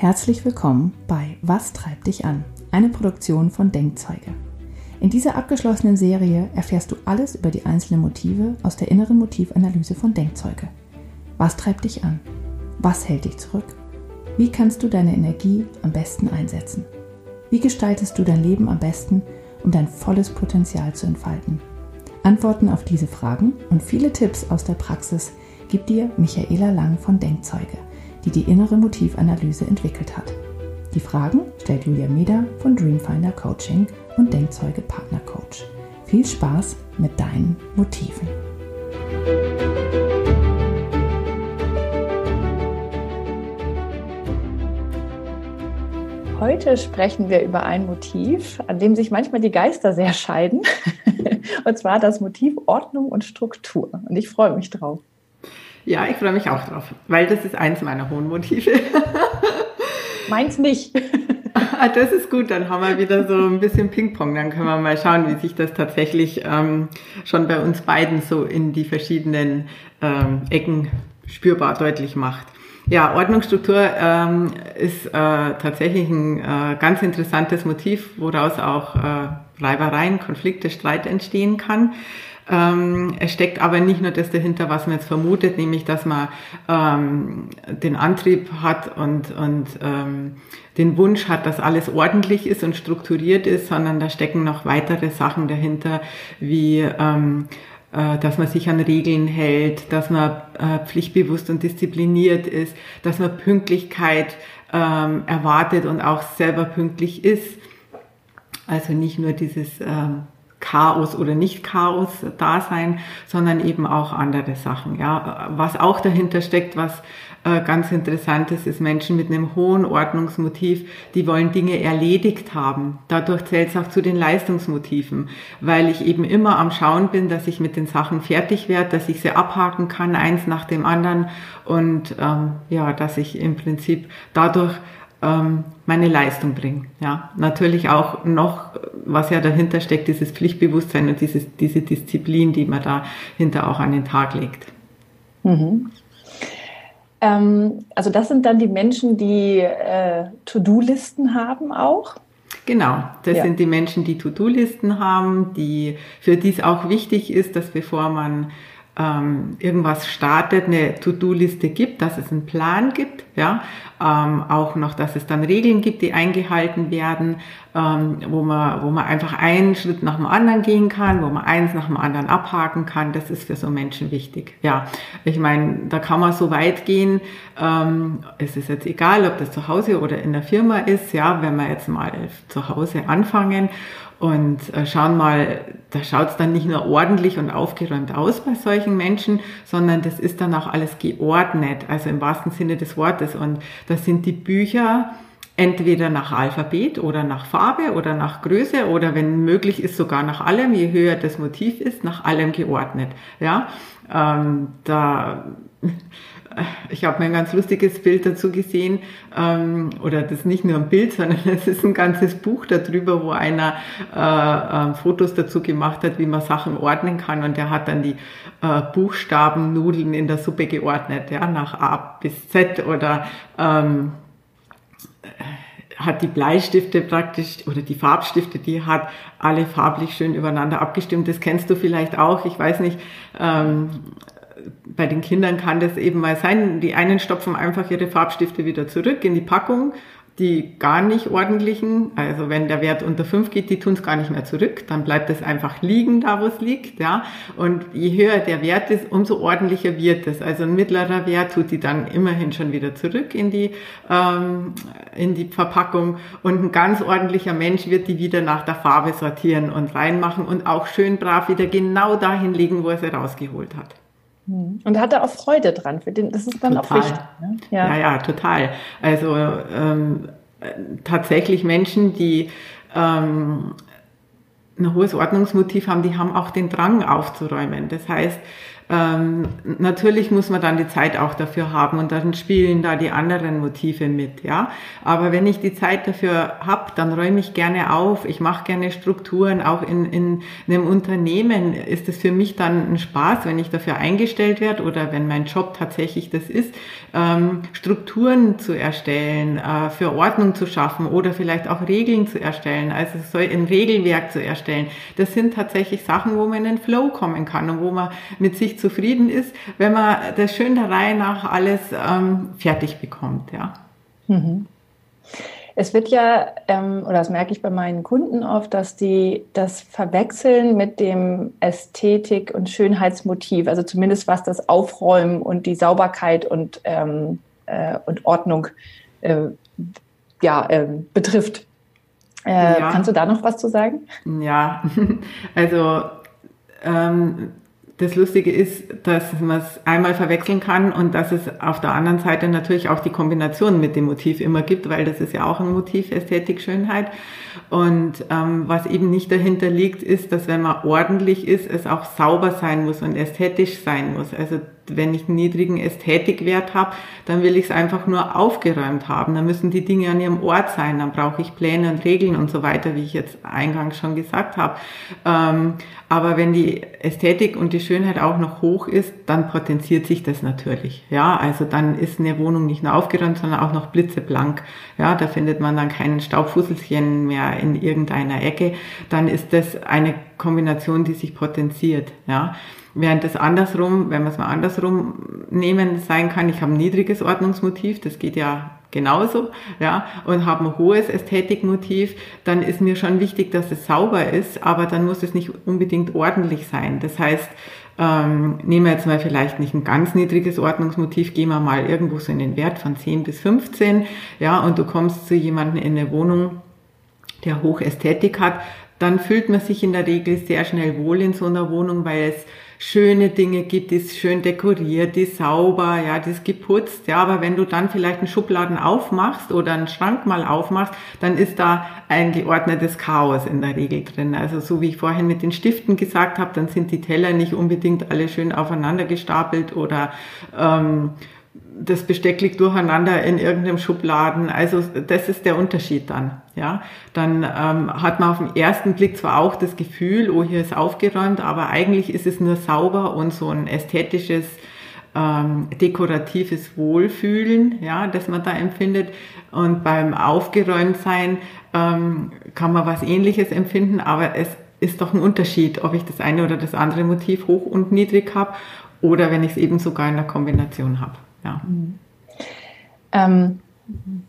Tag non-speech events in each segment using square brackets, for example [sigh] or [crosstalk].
Herzlich willkommen bei Was treibt dich an? Eine Produktion von Denkzeuge. In dieser abgeschlossenen Serie erfährst du alles über die einzelnen Motive aus der inneren Motivanalyse von Denkzeuge. Was treibt dich an? Was hält dich zurück? Wie kannst du deine Energie am besten einsetzen? Wie gestaltest du dein Leben am besten, um dein volles Potenzial zu entfalten? Antworten auf diese Fragen und viele Tipps aus der Praxis gibt dir Michaela Lang von Denkzeuge die die innere Motivanalyse entwickelt hat. Die Fragen stellt Julia Meder von Dreamfinder Coaching und Denkzeuge Partner Coach. Viel Spaß mit deinen Motiven. Heute sprechen wir über ein Motiv, an dem sich manchmal die Geister sehr scheiden. [laughs] Und zwar das Motiv Ordnung und Struktur. Und ich freue mich drauf. Ja, ich freue mich auch drauf, weil das ist eins meiner hohen Motive. [laughs] Meins nicht. Ah, das ist gut, dann haben wir wieder so ein bisschen Ping-Pong. Dann können wir mal schauen, wie sich das tatsächlich ähm, schon bei uns beiden so in die verschiedenen ähm, Ecken spürbar deutlich macht. Ja, Ordnungsstruktur ähm, ist äh, tatsächlich ein äh, ganz interessantes Motiv, woraus auch äh, Reibereien, Konflikte, Streit entstehen kann. Ähm, es steckt aber nicht nur das dahinter, was man jetzt vermutet, nämlich dass man ähm, den Antrieb hat und, und ähm, den Wunsch hat, dass alles ordentlich ist und strukturiert ist, sondern da stecken noch weitere Sachen dahinter, wie ähm, äh, dass man sich an Regeln hält, dass man äh, pflichtbewusst und diszipliniert ist, dass man Pünktlichkeit ähm, erwartet und auch selber pünktlich ist. Also nicht nur dieses ähm, Chaos oder nicht Chaos da sein, sondern eben auch andere Sachen. Ja, was auch dahinter steckt, was äh, ganz interessant ist, ist Menschen mit einem hohen Ordnungsmotiv, die wollen Dinge erledigt haben. Dadurch zählt es auch zu den Leistungsmotiven, weil ich eben immer am Schauen bin, dass ich mit den Sachen fertig werde, dass ich sie abhaken kann, eins nach dem anderen und ähm, ja, dass ich im Prinzip dadurch ähm, meine Leistung bringen. Ja, natürlich auch noch, was ja dahinter steckt, dieses Pflichtbewusstsein und dieses, diese Disziplin, die man dahinter auch an den Tag legt. Mhm. Ähm, also das sind dann die Menschen, die äh, To-Do-Listen haben auch. Genau, das ja. sind die Menschen, die To-Do-Listen haben, die für die es auch wichtig ist, dass bevor man ähm, irgendwas startet, eine To-Do-Liste gibt, dass es einen Plan gibt, ja, ähm, auch noch, dass es dann Regeln gibt, die eingehalten werden, ähm, wo man, wo man einfach einen Schritt nach dem anderen gehen kann, wo man eins nach dem anderen abhaken kann. Das ist für so Menschen wichtig. Ja, ich meine, da kann man so weit gehen. Ähm, es ist jetzt egal, ob das zu Hause oder in der Firma ist. Ja, wenn wir jetzt mal zu Hause anfangen und äh, schauen mal, da schaut es dann nicht nur ordentlich und aufgeräumt aus bei solchen Menschen, sondern das ist dann auch alles geordnet, also im wahrsten Sinne des Wortes. Und das sind die Bücher entweder nach Alphabet oder nach Farbe oder nach Größe oder wenn möglich ist sogar nach allem, je höher das Motiv ist, nach allem geordnet. Ja, ähm, da ich habe mir ein ganz lustiges Bild dazu gesehen, ähm, oder das ist nicht nur ein Bild, [laughs] sondern es ist ein ganzes Buch darüber, wo einer äh, äh, Fotos dazu gemacht hat, wie man Sachen ordnen kann und der hat dann die äh, Buchstabennudeln in der Suppe geordnet, ja, nach A bis Z oder ähm, hat die Bleistifte praktisch oder die Farbstifte, die hat alle farblich schön übereinander abgestimmt. Das kennst du vielleicht auch. Ich weiß nicht, ähm, bei den Kindern kann das eben mal sein. Die einen stopfen einfach ihre Farbstifte wieder zurück in die Packung. Die gar nicht ordentlichen, also wenn der Wert unter fünf geht, die tun es gar nicht mehr zurück. Dann bleibt es einfach liegen, da wo es liegt. Ja. Und je höher der Wert ist, umso ordentlicher wird es. Also ein mittlerer Wert tut die dann immerhin schon wieder zurück in die, ähm, in die Verpackung. Und ein ganz ordentlicher Mensch wird die wieder nach der Farbe sortieren und reinmachen und auch schön brav wieder genau dahin legen, wo er sie rausgeholt hat. Hm. Und hat er auch Freude dran. Für den, das ist dann total. auch wichtig. Ne? Ja. ja. ja, total. Also ähm, tatsächlich Menschen, die ähm, ein hohes Ordnungsmotiv haben, die haben auch den Drang aufzuräumen. Das heißt, Ähm, natürlich muss man dann die Zeit auch dafür haben und dann spielen da die anderen Motive mit, ja. Aber wenn ich die Zeit dafür habe, dann räume ich gerne auf, ich mache gerne Strukturen, auch in, in einem Unternehmen ist es für mich dann ein Spaß, wenn ich dafür eingestellt werde oder wenn mein Job tatsächlich das ist, ähm, Strukturen zu erstellen, äh, für Ordnung zu schaffen oder vielleicht auch Regeln zu erstellen, also so ein Regelwerk zu erstellen. Das sind tatsächlich Sachen, wo man in den Flow kommen kann und wo man mit sich zufrieden ist, wenn man das schön der Reihe nach alles ähm, fertig bekommt. Ja. Mhm. Es wird ja, ähm, oder das merke ich bei meinen Kunden oft, dass die das verwechseln mit dem Ästhetik- und Schönheitsmotiv, also zumindest was das Aufräumen und die Sauberkeit und, ähm, äh, und Ordnung äh, ja, äh, betrifft. Äh, ja. Kannst du da noch was zu sagen? Ja, [laughs] also ähm, das Lustige ist, dass man es einmal verwechseln kann und dass es auf der anderen Seite natürlich auch die Kombination mit dem Motiv immer gibt, weil das ist ja auch ein Motiv, Ästhetik, Schönheit. Und ähm, was eben nicht dahinter liegt, ist, dass wenn man ordentlich ist, es auch sauber sein muss und ästhetisch sein muss. Also wenn ich einen niedrigen Ästhetikwert habe, dann will ich es einfach nur aufgeräumt haben. Dann müssen die Dinge an ihrem Ort sein. Dann brauche ich Pläne und Regeln und so weiter, wie ich jetzt eingangs schon gesagt habe. Ähm, aber wenn die Ästhetik und die Schönheit auch noch hoch ist, dann potenziert sich das natürlich. Ja, also dann ist eine Wohnung nicht nur aufgeräumt, sondern auch noch blitzeblank. Ja, da findet man dann kein Staubfusselchen mehr in irgendeiner Ecke. Dann ist das eine Kombination, die sich potenziert. Ja. Während das andersrum, wenn wir es mal andersrum nehmen, sein kann, ich habe ein niedriges Ordnungsmotiv, das geht ja genauso, ja, und habe ein hohes Ästhetikmotiv, dann ist mir schon wichtig, dass es sauber ist, aber dann muss es nicht unbedingt ordentlich sein. Das heißt, ähm, nehmen wir jetzt mal vielleicht nicht ein ganz niedriges Ordnungsmotiv, gehen wir mal irgendwo so in den Wert von 10 bis 15, ja, und du kommst zu jemandem in eine Wohnung, der Hochästhetik hat, dann fühlt man sich in der Regel sehr schnell wohl in so einer Wohnung, weil es schöne Dinge gibt, die ist schön dekoriert, die ist sauber, ja, die ist geputzt, ja, aber wenn du dann vielleicht einen Schubladen aufmachst oder einen Schrank mal aufmachst, dann ist da ein geordnetes Chaos in der Regel drin. Also so wie ich vorhin mit den Stiften gesagt habe, dann sind die Teller nicht unbedingt alle schön aufeinander gestapelt oder ähm, das Besteck liegt durcheinander in irgendeinem Schubladen. Also das ist der Unterschied dann. Ja, dann ähm, hat man auf den ersten Blick zwar auch das Gefühl, oh hier ist aufgeräumt, aber eigentlich ist es nur sauber und so ein ästhetisches, ähm, dekoratives Wohlfühlen, ja, das man da empfindet. Und beim Aufgeräumtsein ähm, kann man was Ähnliches empfinden, aber es ist doch ein Unterschied, ob ich das eine oder das andere Motiv hoch und niedrig habe oder wenn ich es eben sogar in der Kombination habe. Ja. Mhm. Ähm,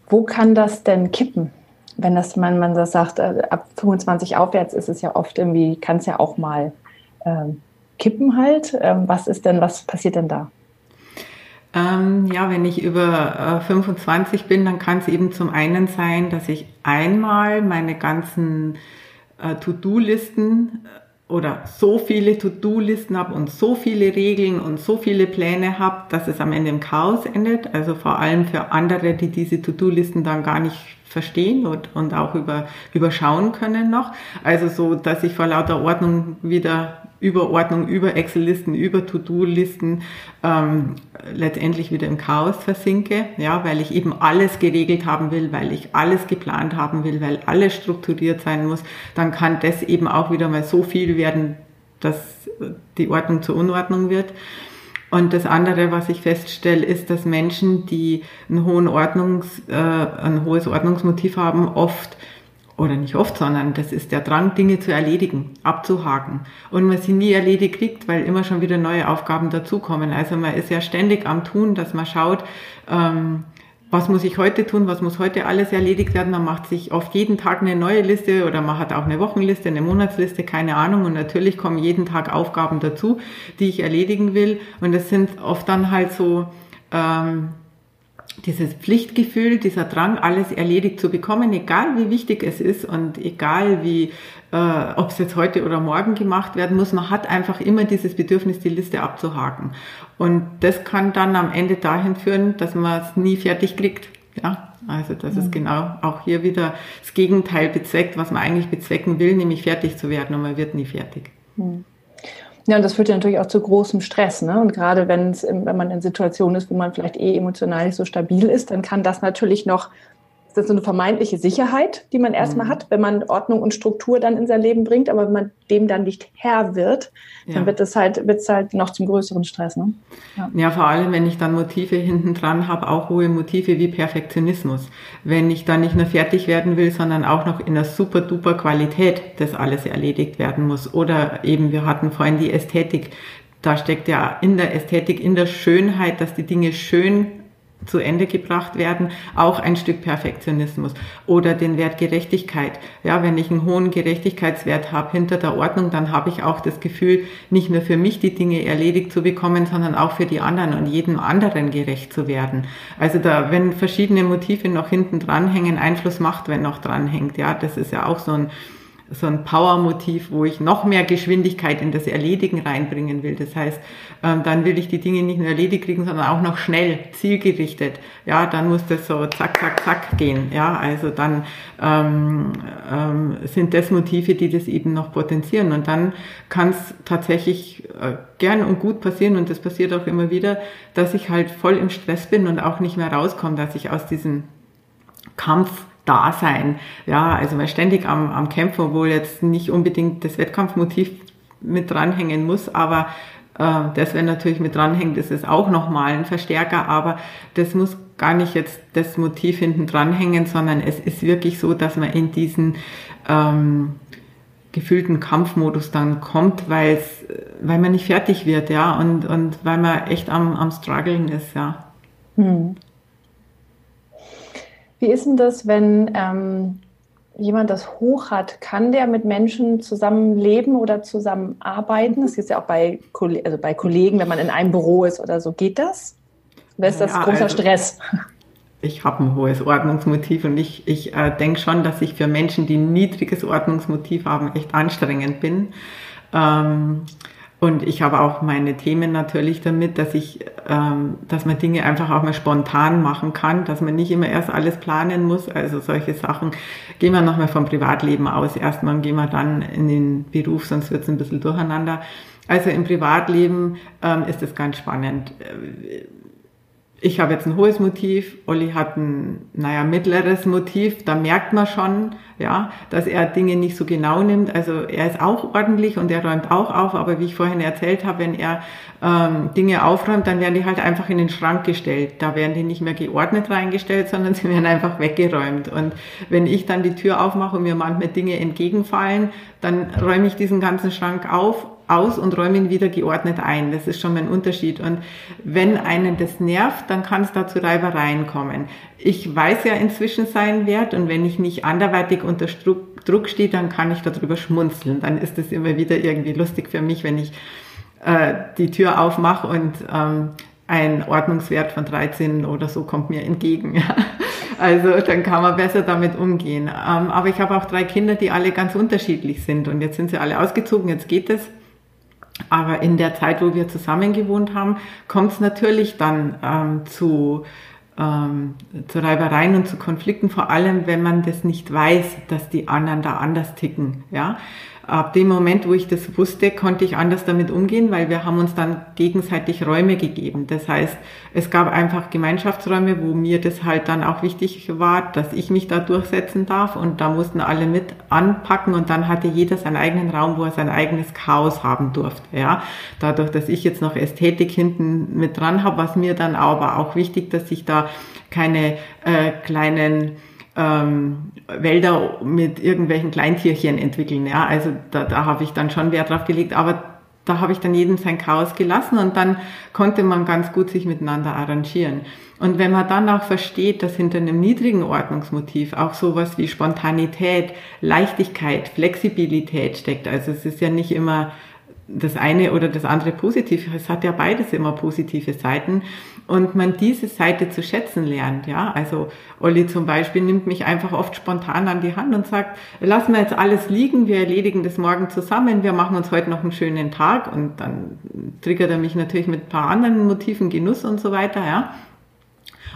wo kann das denn kippen? Wenn das man, man das sagt, äh, ab 25 aufwärts ist es ja oft irgendwie, kann es ja auch mal ähm, kippen halt. Ähm, was ist denn, was passiert denn da? Ähm, ja, wenn ich über äh, 25 bin, dann kann es eben zum einen sein, dass ich einmal meine ganzen äh, To-Do-Listen oder so viele To-Do-Listen habe und so viele Regeln und so viele Pläne habe, dass es am Ende im Chaos endet. Also vor allem für andere, die diese To-Do-Listen dann gar nicht verstehen und, und auch über, überschauen können noch. Also so, dass ich vor lauter Ordnung wieder über Ordnung, über Excel-Listen, über To-Do-Listen ähm, letztendlich wieder im Chaos versinke, ja, weil ich eben alles geregelt haben will, weil ich alles geplant haben will, weil alles strukturiert sein muss, dann kann das eben auch wieder mal so viel werden, dass die Ordnung zur Unordnung wird. Und das andere, was ich feststelle, ist, dass Menschen, die einen hohen Ordnungs, äh, ein hohes Ordnungsmotiv haben, oft oder nicht oft, sondern das ist der Drang, Dinge zu erledigen, abzuhaken. Und man sie nie erledigt kriegt, weil immer schon wieder neue Aufgaben dazukommen. Also man ist ja ständig am Tun, dass man schaut, ähm, was muss ich heute tun, was muss heute alles erledigt werden. Man macht sich oft jeden Tag eine neue Liste oder man hat auch eine Wochenliste, eine Monatsliste, keine Ahnung. Und natürlich kommen jeden Tag Aufgaben dazu, die ich erledigen will. Und das sind oft dann halt so ähm, dieses Pflichtgefühl, dieser Drang, alles erledigt zu bekommen, egal wie wichtig es ist und egal wie, äh, ob es jetzt heute oder morgen gemacht werden muss, man hat einfach immer dieses Bedürfnis, die Liste abzuhaken. Und das kann dann am Ende dahin führen, dass man es nie fertig kriegt. Ja, also das mhm. ist genau auch hier wieder das Gegenteil bezweckt, was man eigentlich bezwecken will, nämlich fertig zu werden und man wird nie fertig. Mhm. Ja, und das führt ja natürlich auch zu großem Stress. Ne? Und gerade wenn wenn man in Situationen ist, wo man vielleicht eh emotional nicht so stabil ist, dann kann das natürlich noch das ist so eine vermeintliche Sicherheit, die man erstmal mhm. hat, wenn man Ordnung und Struktur dann in sein Leben bringt, aber wenn man dem dann nicht Herr wird, ja. dann wird es halt, wird's halt noch zum größeren Stress. Ne? Ja. ja, vor allem, wenn ich dann Motive hinten dran habe, auch hohe Motive wie Perfektionismus. Wenn ich dann nicht nur fertig werden will, sondern auch noch in einer super duper Qualität das alles erledigt werden muss. Oder eben, wir hatten vorhin die Ästhetik. Da steckt ja in der Ästhetik, in der Schönheit, dass die Dinge schön zu Ende gebracht werden, auch ein Stück Perfektionismus oder den Wert Gerechtigkeit. Ja, wenn ich einen hohen Gerechtigkeitswert habe hinter der Ordnung, dann habe ich auch das Gefühl, nicht nur für mich die Dinge erledigt zu bekommen, sondern auch für die anderen und jedem anderen gerecht zu werden. Also da, wenn verschiedene Motive noch hinten dranhängen, Einfluss macht, wenn noch dranhängt, ja, das ist ja auch so ein so ein Power-Motiv, wo ich noch mehr Geschwindigkeit in das Erledigen reinbringen will. Das heißt, ähm, dann will ich die Dinge nicht nur erledigt kriegen, sondern auch noch schnell, zielgerichtet. Ja, dann muss das so zack, zack, zack gehen. Ja, also dann ähm, ähm, sind das Motive, die das eben noch potenzieren. Und dann kann es tatsächlich äh, gern und gut passieren, und das passiert auch immer wieder, dass ich halt voll im Stress bin und auch nicht mehr rauskomme, dass ich aus diesem Kampf Dasein. Ja, also man ständig am, am Kämpfen, obwohl jetzt nicht unbedingt das Wettkampfmotiv mit dranhängen muss, aber äh, das, wenn natürlich mit dranhängt, ist es auch nochmal ein Verstärker, aber das muss gar nicht jetzt das Motiv hinten dranhängen, sondern es ist wirklich so, dass man in diesen ähm, gefühlten Kampfmodus dann kommt, weil weil man nicht fertig wird, ja, und, und weil man echt am, am struggeln ist, ja. Hm. Wie ist denn das, wenn ähm, jemand das hoch hat? Kann der mit Menschen zusammenleben oder zusammenarbeiten? Das ist ja auch bei, also bei Kollegen, wenn man in einem Büro ist oder so. Geht das? Oder ist das ja, großer also, Stress? Ich habe ein hohes Ordnungsmotiv und ich, ich äh, denke schon, dass ich für Menschen, die ein niedriges Ordnungsmotiv haben, echt anstrengend bin. Ähm, und ich habe auch meine Themen natürlich damit, dass ich, ähm, dass man Dinge einfach auch mal spontan machen kann, dass man nicht immer erst alles planen muss. Also solche Sachen. Gehen wir nochmal vom Privatleben aus. Erstmal gehen wir dann in den Beruf, sonst wird es ein bisschen durcheinander. Also im Privatleben ähm, ist es ganz spannend ich habe jetzt ein hohes Motiv, Olli hat ein, naja, mittleres Motiv, da merkt man schon, ja, dass er Dinge nicht so genau nimmt. Also er ist auch ordentlich und er räumt auch auf, aber wie ich vorhin erzählt habe, wenn er ähm, Dinge aufräumt, dann werden die halt einfach in den Schrank gestellt. Da werden die nicht mehr geordnet reingestellt, sondern [laughs] sie werden einfach weggeräumt. Und wenn ich dann die Tür aufmache und mir manchmal Dinge entgegenfallen, dann räume ich diesen ganzen Schrank auf aus und räume ihn wieder geordnet ein. Das ist schon mein Unterschied. Und wenn einen das nervt, dann kann es da zu Reibereien kommen. Ich weiß ja inzwischen seinen Wert und wenn ich nicht anderweitig unter Druck stehe, dann kann ich darüber schmunzeln. Dann ist es immer wieder irgendwie lustig für mich, wenn ich äh, die Tür aufmache und ähm, ein Ordnungswert von 13 oder so kommt mir entgegen. [laughs] Also dann kann man besser damit umgehen. Ähm, aber ich habe auch drei Kinder, die alle ganz unterschiedlich sind und jetzt sind sie alle ausgezogen, jetzt geht es. Aber in der Zeit, wo wir zusammen gewohnt haben, kommt es natürlich dann ähm, zu, ähm, zu Reibereien und zu Konflikten, vor allem wenn man das nicht weiß, dass die anderen da anders ticken. Ja? Ab dem Moment, wo ich das wusste, konnte ich anders damit umgehen, weil wir haben uns dann gegenseitig Räume gegeben. Das heißt, es gab einfach Gemeinschaftsräume, wo mir das halt dann auch wichtig war, dass ich mich da durchsetzen darf und da mussten alle mit anpacken und dann hatte jeder seinen eigenen Raum, wo er sein eigenes Chaos haben durfte. Ja, dadurch, dass ich jetzt noch Ästhetik hinten mit dran habe, was mir dann aber auch wichtig, dass ich da keine äh, kleinen ähm, Wälder mit irgendwelchen Kleintierchen entwickeln. Ja, also da, da habe ich dann schon Wert drauf gelegt, aber da habe ich dann jedem sein Chaos gelassen und dann konnte man ganz gut sich miteinander arrangieren. Und wenn man dann auch versteht, dass hinter einem niedrigen Ordnungsmotiv auch sowas wie Spontanität, Leichtigkeit, Flexibilität steckt, also es ist ja nicht immer das eine oder das andere positiv. Es hat ja beides immer positive Seiten und man diese Seite zu schätzen lernt. Ja, also Olli zum Beispiel nimmt mich einfach oft spontan an die Hand und sagt, lassen wir jetzt alles liegen, wir erledigen das morgen zusammen, wir machen uns heute noch einen schönen Tag und dann triggert er mich natürlich mit ein paar anderen Motiven, Genuss und so weiter. Ja.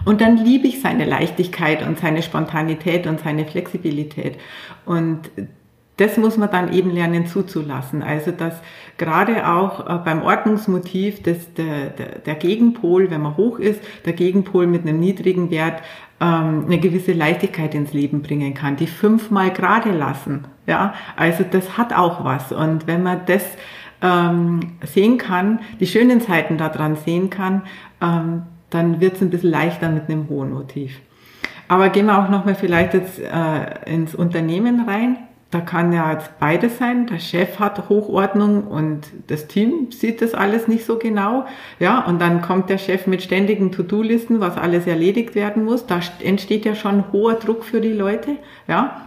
Und dann liebe ich seine Leichtigkeit und seine Spontanität und seine Flexibilität. Und das muss man dann eben lernen zuzulassen. Also dass gerade auch äh, beim Ordnungsmotiv das, der, der, der Gegenpol, wenn man hoch ist, der Gegenpol mit einem niedrigen Wert ähm, eine gewisse Leichtigkeit ins Leben bringen kann. Die fünfmal gerade lassen. Ja, also das hat auch was. Und wenn man das ähm, sehen kann, die schönen Zeiten daran sehen kann, ähm, dann wird es ein bisschen leichter mit einem hohen Motiv. Aber gehen wir auch nochmal vielleicht jetzt äh, ins Unternehmen rein. Da kann ja jetzt beides sein. Der Chef hat Hochordnung und das Team sieht das alles nicht so genau. Ja, und dann kommt der Chef mit ständigen To-Do-Listen, was alles erledigt werden muss. Da entsteht ja schon hoher Druck für die Leute. Ja,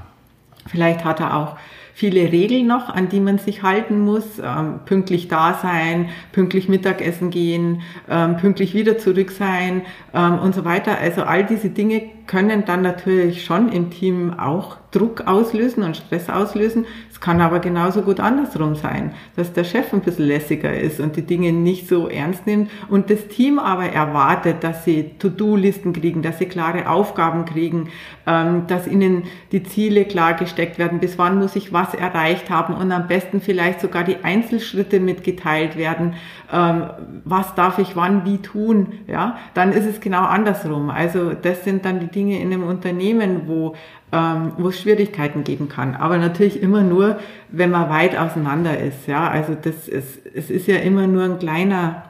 vielleicht hat er auch viele Regeln noch, an die man sich halten muss. Ähm, pünktlich da sein, pünktlich Mittagessen gehen, ähm, pünktlich wieder zurück sein ähm, und so weiter. Also all diese Dinge können dann natürlich schon im Team auch Druck auslösen und Stress auslösen. Es kann aber genauso gut andersrum sein, dass der Chef ein bisschen lässiger ist und die Dinge nicht so ernst nimmt und das Team aber erwartet, dass sie To-Do-Listen kriegen, dass sie klare Aufgaben kriegen, ähm, dass ihnen die Ziele klar gesteckt werden, bis wann muss ich was erreicht haben und am besten vielleicht sogar die Einzelschritte mitgeteilt werden, ähm, was darf ich wann wie tun, ja, dann ist es genau andersrum. Also das sind dann die Dinge in einem Unternehmen, wo ähm, wo es Schwierigkeiten geben kann. Aber natürlich immer nur, wenn man weit auseinander ist. Ja, also das ist, es ist ja immer nur ein kleiner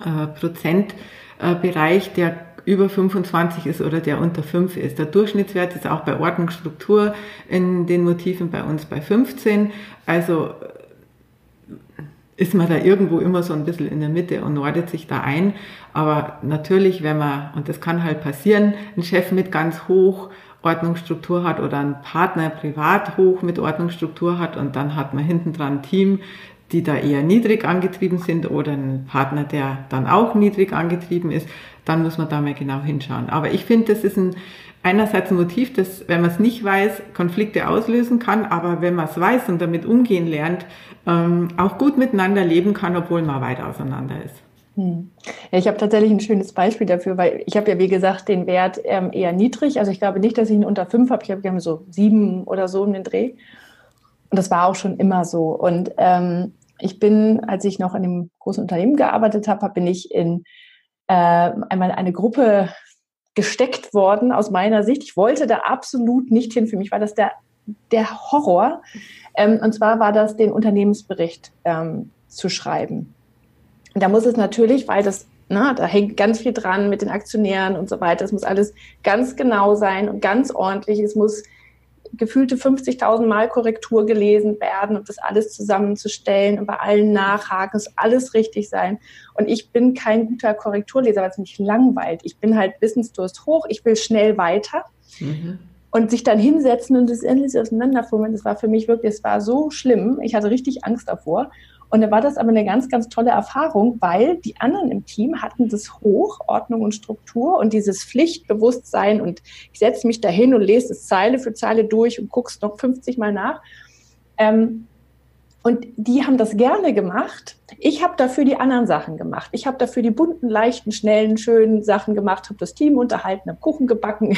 äh, Prozentbereich, äh, der über 25 ist oder der unter 5 ist. Der Durchschnittswert ist auch bei Ordnungsstruktur in den Motiven bei uns bei 15. Also ist man da irgendwo immer so ein bisschen in der Mitte und nordet sich da ein. Aber natürlich, wenn man, und das kann halt passieren, ein Chef mit ganz hoch Ordnungsstruktur hat oder ein Partner privat hoch mit Ordnungsstruktur hat und dann hat man hinten dran ein Team, die da eher niedrig angetrieben sind oder ein Partner, der dann auch niedrig angetrieben ist, dann muss man da mal genau hinschauen. Aber ich finde, das ist ein, einerseits ein Motiv, das, wenn man es nicht weiß, Konflikte auslösen kann, aber wenn man es weiß und damit umgehen lernt, ähm, auch gut miteinander leben kann, obwohl man weit auseinander ist. Hm. Ja, ich habe tatsächlich ein schönes Beispiel dafür, weil ich habe ja, wie gesagt, den Wert ähm, eher niedrig. Also ich glaube nicht, dass ich ihn unter fünf habe. Ich habe so sieben oder so um den Dreh. Und das war auch schon immer so. Und ähm, ich bin, als ich noch in einem großen Unternehmen gearbeitet habe, bin ich in äh, einmal eine Gruppe gesteckt worden aus meiner Sicht. Ich wollte da absolut nicht hin. Für mich war das der, der Horror. Ähm, und zwar war das, den Unternehmensbericht ähm, zu schreiben. Da muss es natürlich, weil das, na, da hängt ganz viel dran mit den Aktionären und so weiter. Es muss alles ganz genau sein und ganz ordentlich. Es muss gefühlte 50.000 Mal Korrektur gelesen werden und das alles zusammenzustellen und bei allen nachhaken, es alles richtig sein. Und ich bin kein guter Korrekturleser, weil es mich langweilt. Ich bin halt Wissensdurst hoch, ich will schnell weiter. Mhm. Und sich dann hinsetzen und das endlich auseinanderfummeln, das war für mich wirklich, es war so schlimm. Ich hatte richtig Angst davor. Und da war das aber eine ganz, ganz tolle Erfahrung, weil die anderen im Team hatten das hoch, Ordnung und Struktur und dieses Pflichtbewusstsein und ich setze mich dahin und lese es Zeile für Zeile durch und guck's noch 50 Mal nach. Ähm, und die haben das gerne gemacht. Ich habe dafür die anderen Sachen gemacht. Ich habe dafür die bunten, leichten, schnellen, schönen Sachen gemacht, habe das Team unterhalten, habe Kuchen gebacken.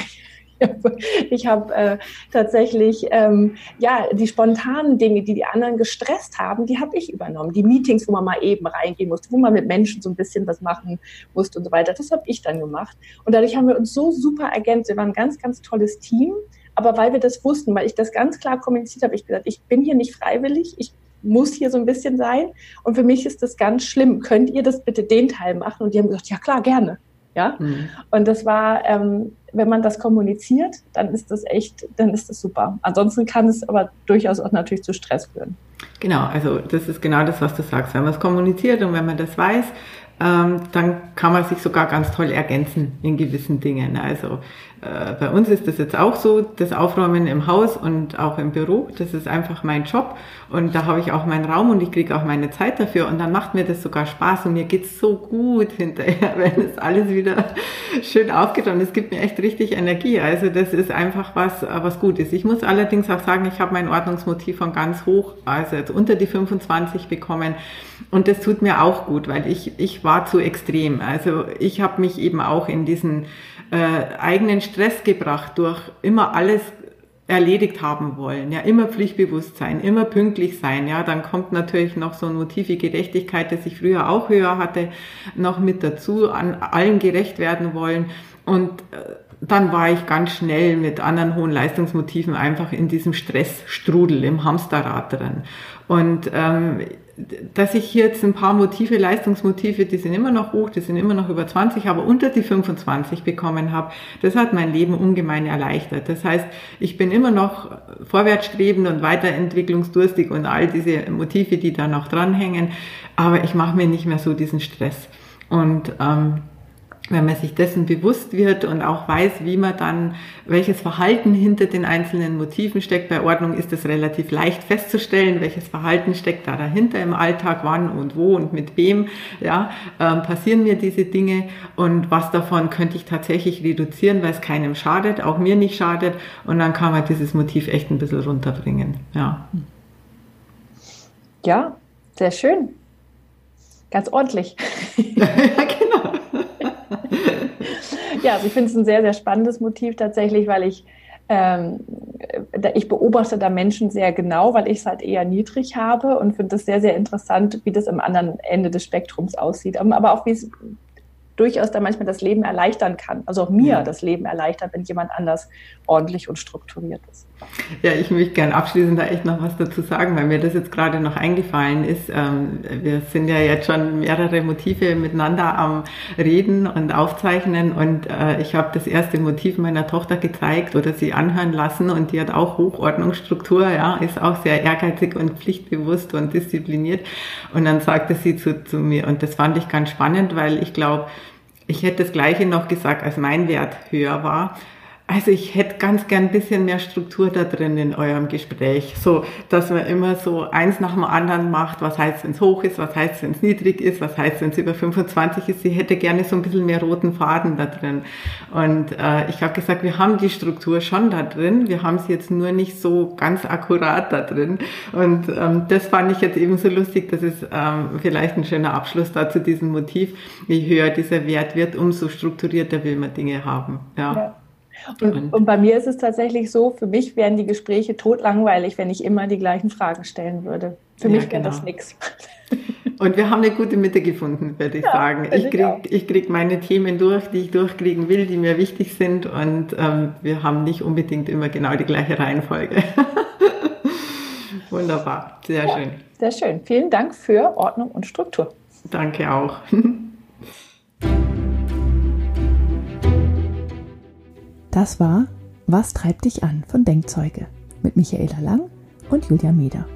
[laughs] ich habe äh, tatsächlich ähm, ja die spontanen Dinge, die die anderen gestresst haben, die habe ich übernommen. Die Meetings, wo man mal eben reingehen musste, wo man mit Menschen so ein bisschen was machen musste und so weiter, das habe ich dann gemacht. Und dadurch haben wir uns so super ergänzt. Wir waren ein ganz, ganz tolles Team. Aber weil wir das wussten, weil ich das ganz klar kommuniziert habe, ich gesagt, ich bin hier nicht freiwillig, ich muss hier so ein bisschen sein. Und für mich ist das ganz schlimm. Könnt ihr das bitte den Teil machen? Und die haben gesagt, ja klar, gerne. Ja. Mhm. Und das war, ähm, wenn man das kommuniziert, dann ist das echt, dann ist das super. Ansonsten kann es aber durchaus auch natürlich zu Stress führen. Genau, also das ist genau das, was du sagst. Wenn man es kommuniziert und wenn man das weiß, ähm, dann kann man sich sogar ganz toll ergänzen in gewissen Dingen. Also äh, bei uns ist das jetzt auch so, das Aufräumen im Haus und auch im Büro, das ist einfach mein Job und da habe ich auch meinen Raum und ich kriege auch meine Zeit dafür und dann macht mir das sogar Spaß und mir geht's so gut hinterher, [laughs] wenn es alles wieder schön aufgeht und es gibt mir echt richtig Energie. Also das ist einfach was, was gut ist. Ich muss allerdings auch sagen, ich habe mein Ordnungsmotiv von ganz hoch, also jetzt unter die 25 bekommen und das tut mir auch gut, weil ich, ich war zu extrem. Also ich habe mich eben auch in diesen äh, eigenen Stress gebracht durch immer alles erledigt haben wollen, ja, immer pflichtbewusst sein, immer pünktlich sein, ja, dann kommt natürlich noch so ein Motiv wie Gerechtigkeit, das ich früher auch höher hatte, noch mit dazu, an allen gerecht werden wollen und äh, dann war ich ganz schnell mit anderen hohen Leistungsmotiven einfach in diesem Stressstrudel, im Hamsterrad drin. Und ähm, dass ich hier jetzt ein paar Motive, Leistungsmotive, die sind immer noch hoch, die sind immer noch über 20, aber unter die 25 bekommen habe, das hat mein Leben ungemein erleichtert. Das heißt, ich bin immer noch vorwärtsstrebend und weiterentwicklungsdurstig und all diese Motive, die da noch dranhängen, aber ich mache mir nicht mehr so diesen Stress. Und ähm, wenn man sich dessen bewusst wird und auch weiß, wie man dann, welches Verhalten hinter den einzelnen Motiven steckt. Bei Ordnung ist es relativ leicht festzustellen, welches Verhalten steckt da dahinter im Alltag, wann und wo und mit wem, ja, ähm, passieren mir diese Dinge und was davon könnte ich tatsächlich reduzieren, weil es keinem schadet, auch mir nicht schadet und dann kann man dieses Motiv echt ein bisschen runterbringen, ja. Ja, sehr schön. Ganz ordentlich. [laughs] [laughs] ja, also ich finde es ein sehr, sehr spannendes Motiv tatsächlich, weil ich, ähm, ich beobachte da Menschen sehr genau, weil ich es halt eher niedrig habe und finde es sehr, sehr interessant, wie das am anderen Ende des Spektrums aussieht. Aber auch wie es durchaus da manchmal das Leben erleichtern kann. Also auch mir ja. das Leben erleichtert, wenn jemand anders ordentlich und strukturiert ist. Ja, ich möchte gerne abschließend da echt noch was dazu sagen, weil mir das jetzt gerade noch eingefallen ist. Ähm, wir sind ja jetzt schon mehrere Motive miteinander am Reden und Aufzeichnen und äh, ich habe das erste Motiv meiner Tochter gezeigt oder sie anhören lassen und die hat auch Hochordnungsstruktur, ja, ist auch sehr ehrgeizig und pflichtbewusst und diszipliniert. Und dann sagte sie zu, zu mir, und das fand ich ganz spannend, weil ich glaube, ich hätte das Gleiche noch gesagt, als mein Wert höher war. Also ich hätte ganz gern ein bisschen mehr Struktur da drin in eurem Gespräch, so dass man immer so eins nach dem anderen macht. Was heißt, wenn es hoch ist? Was heißt, wenn es niedrig ist? Was heißt, wenn es über 25 ist? Sie hätte gerne so ein bisschen mehr roten Faden da drin. Und äh, ich habe gesagt, wir haben die Struktur schon da drin. Wir haben sie jetzt nur nicht so ganz akkurat da drin. Und ähm, das fand ich jetzt eben so lustig. Das ist ähm, vielleicht ein schöner Abschluss da zu diesem Motiv. Je höher dieser Wert wird, umso strukturierter will man Dinge haben. ja. ja. Und, und, bei mir ist es tatsächlich so, für mich wären die Gespräche totlangweilig, wenn ich immer die gleichen Fragen stellen würde. Für ja, mich wäre genau. das [laughs] nichts. Und wir haben eine gute Mitte gefunden, würde ich ja, sagen. Ich kriege krieg meine Themen durch, die ich durchkriegen will, die mir wichtig sind. Und ähm, wir haben nicht unbedingt immer genau die gleiche Reihenfolge. [laughs] Wunderbar, sehr ja, schön. Sehr schön. Vielen Dank für Ordnung und Struktur. Danke auch. [laughs] Das war Was treibt dich an von Denkzeuge mit Michaela Lang und Julia Meder.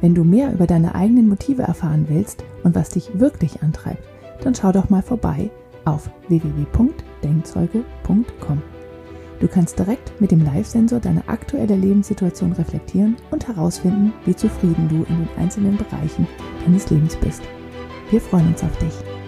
Wenn du mehr über deine eigenen Motive erfahren willst und was dich wirklich antreibt, dann schau doch mal vorbei auf www.denkzeuge.com. Du kannst direkt mit dem Live-Sensor deine aktuelle Lebenssituation reflektieren und herausfinden, wie zufrieden du in den einzelnen Bereichen deines Lebens bist. Wir freuen uns auf dich.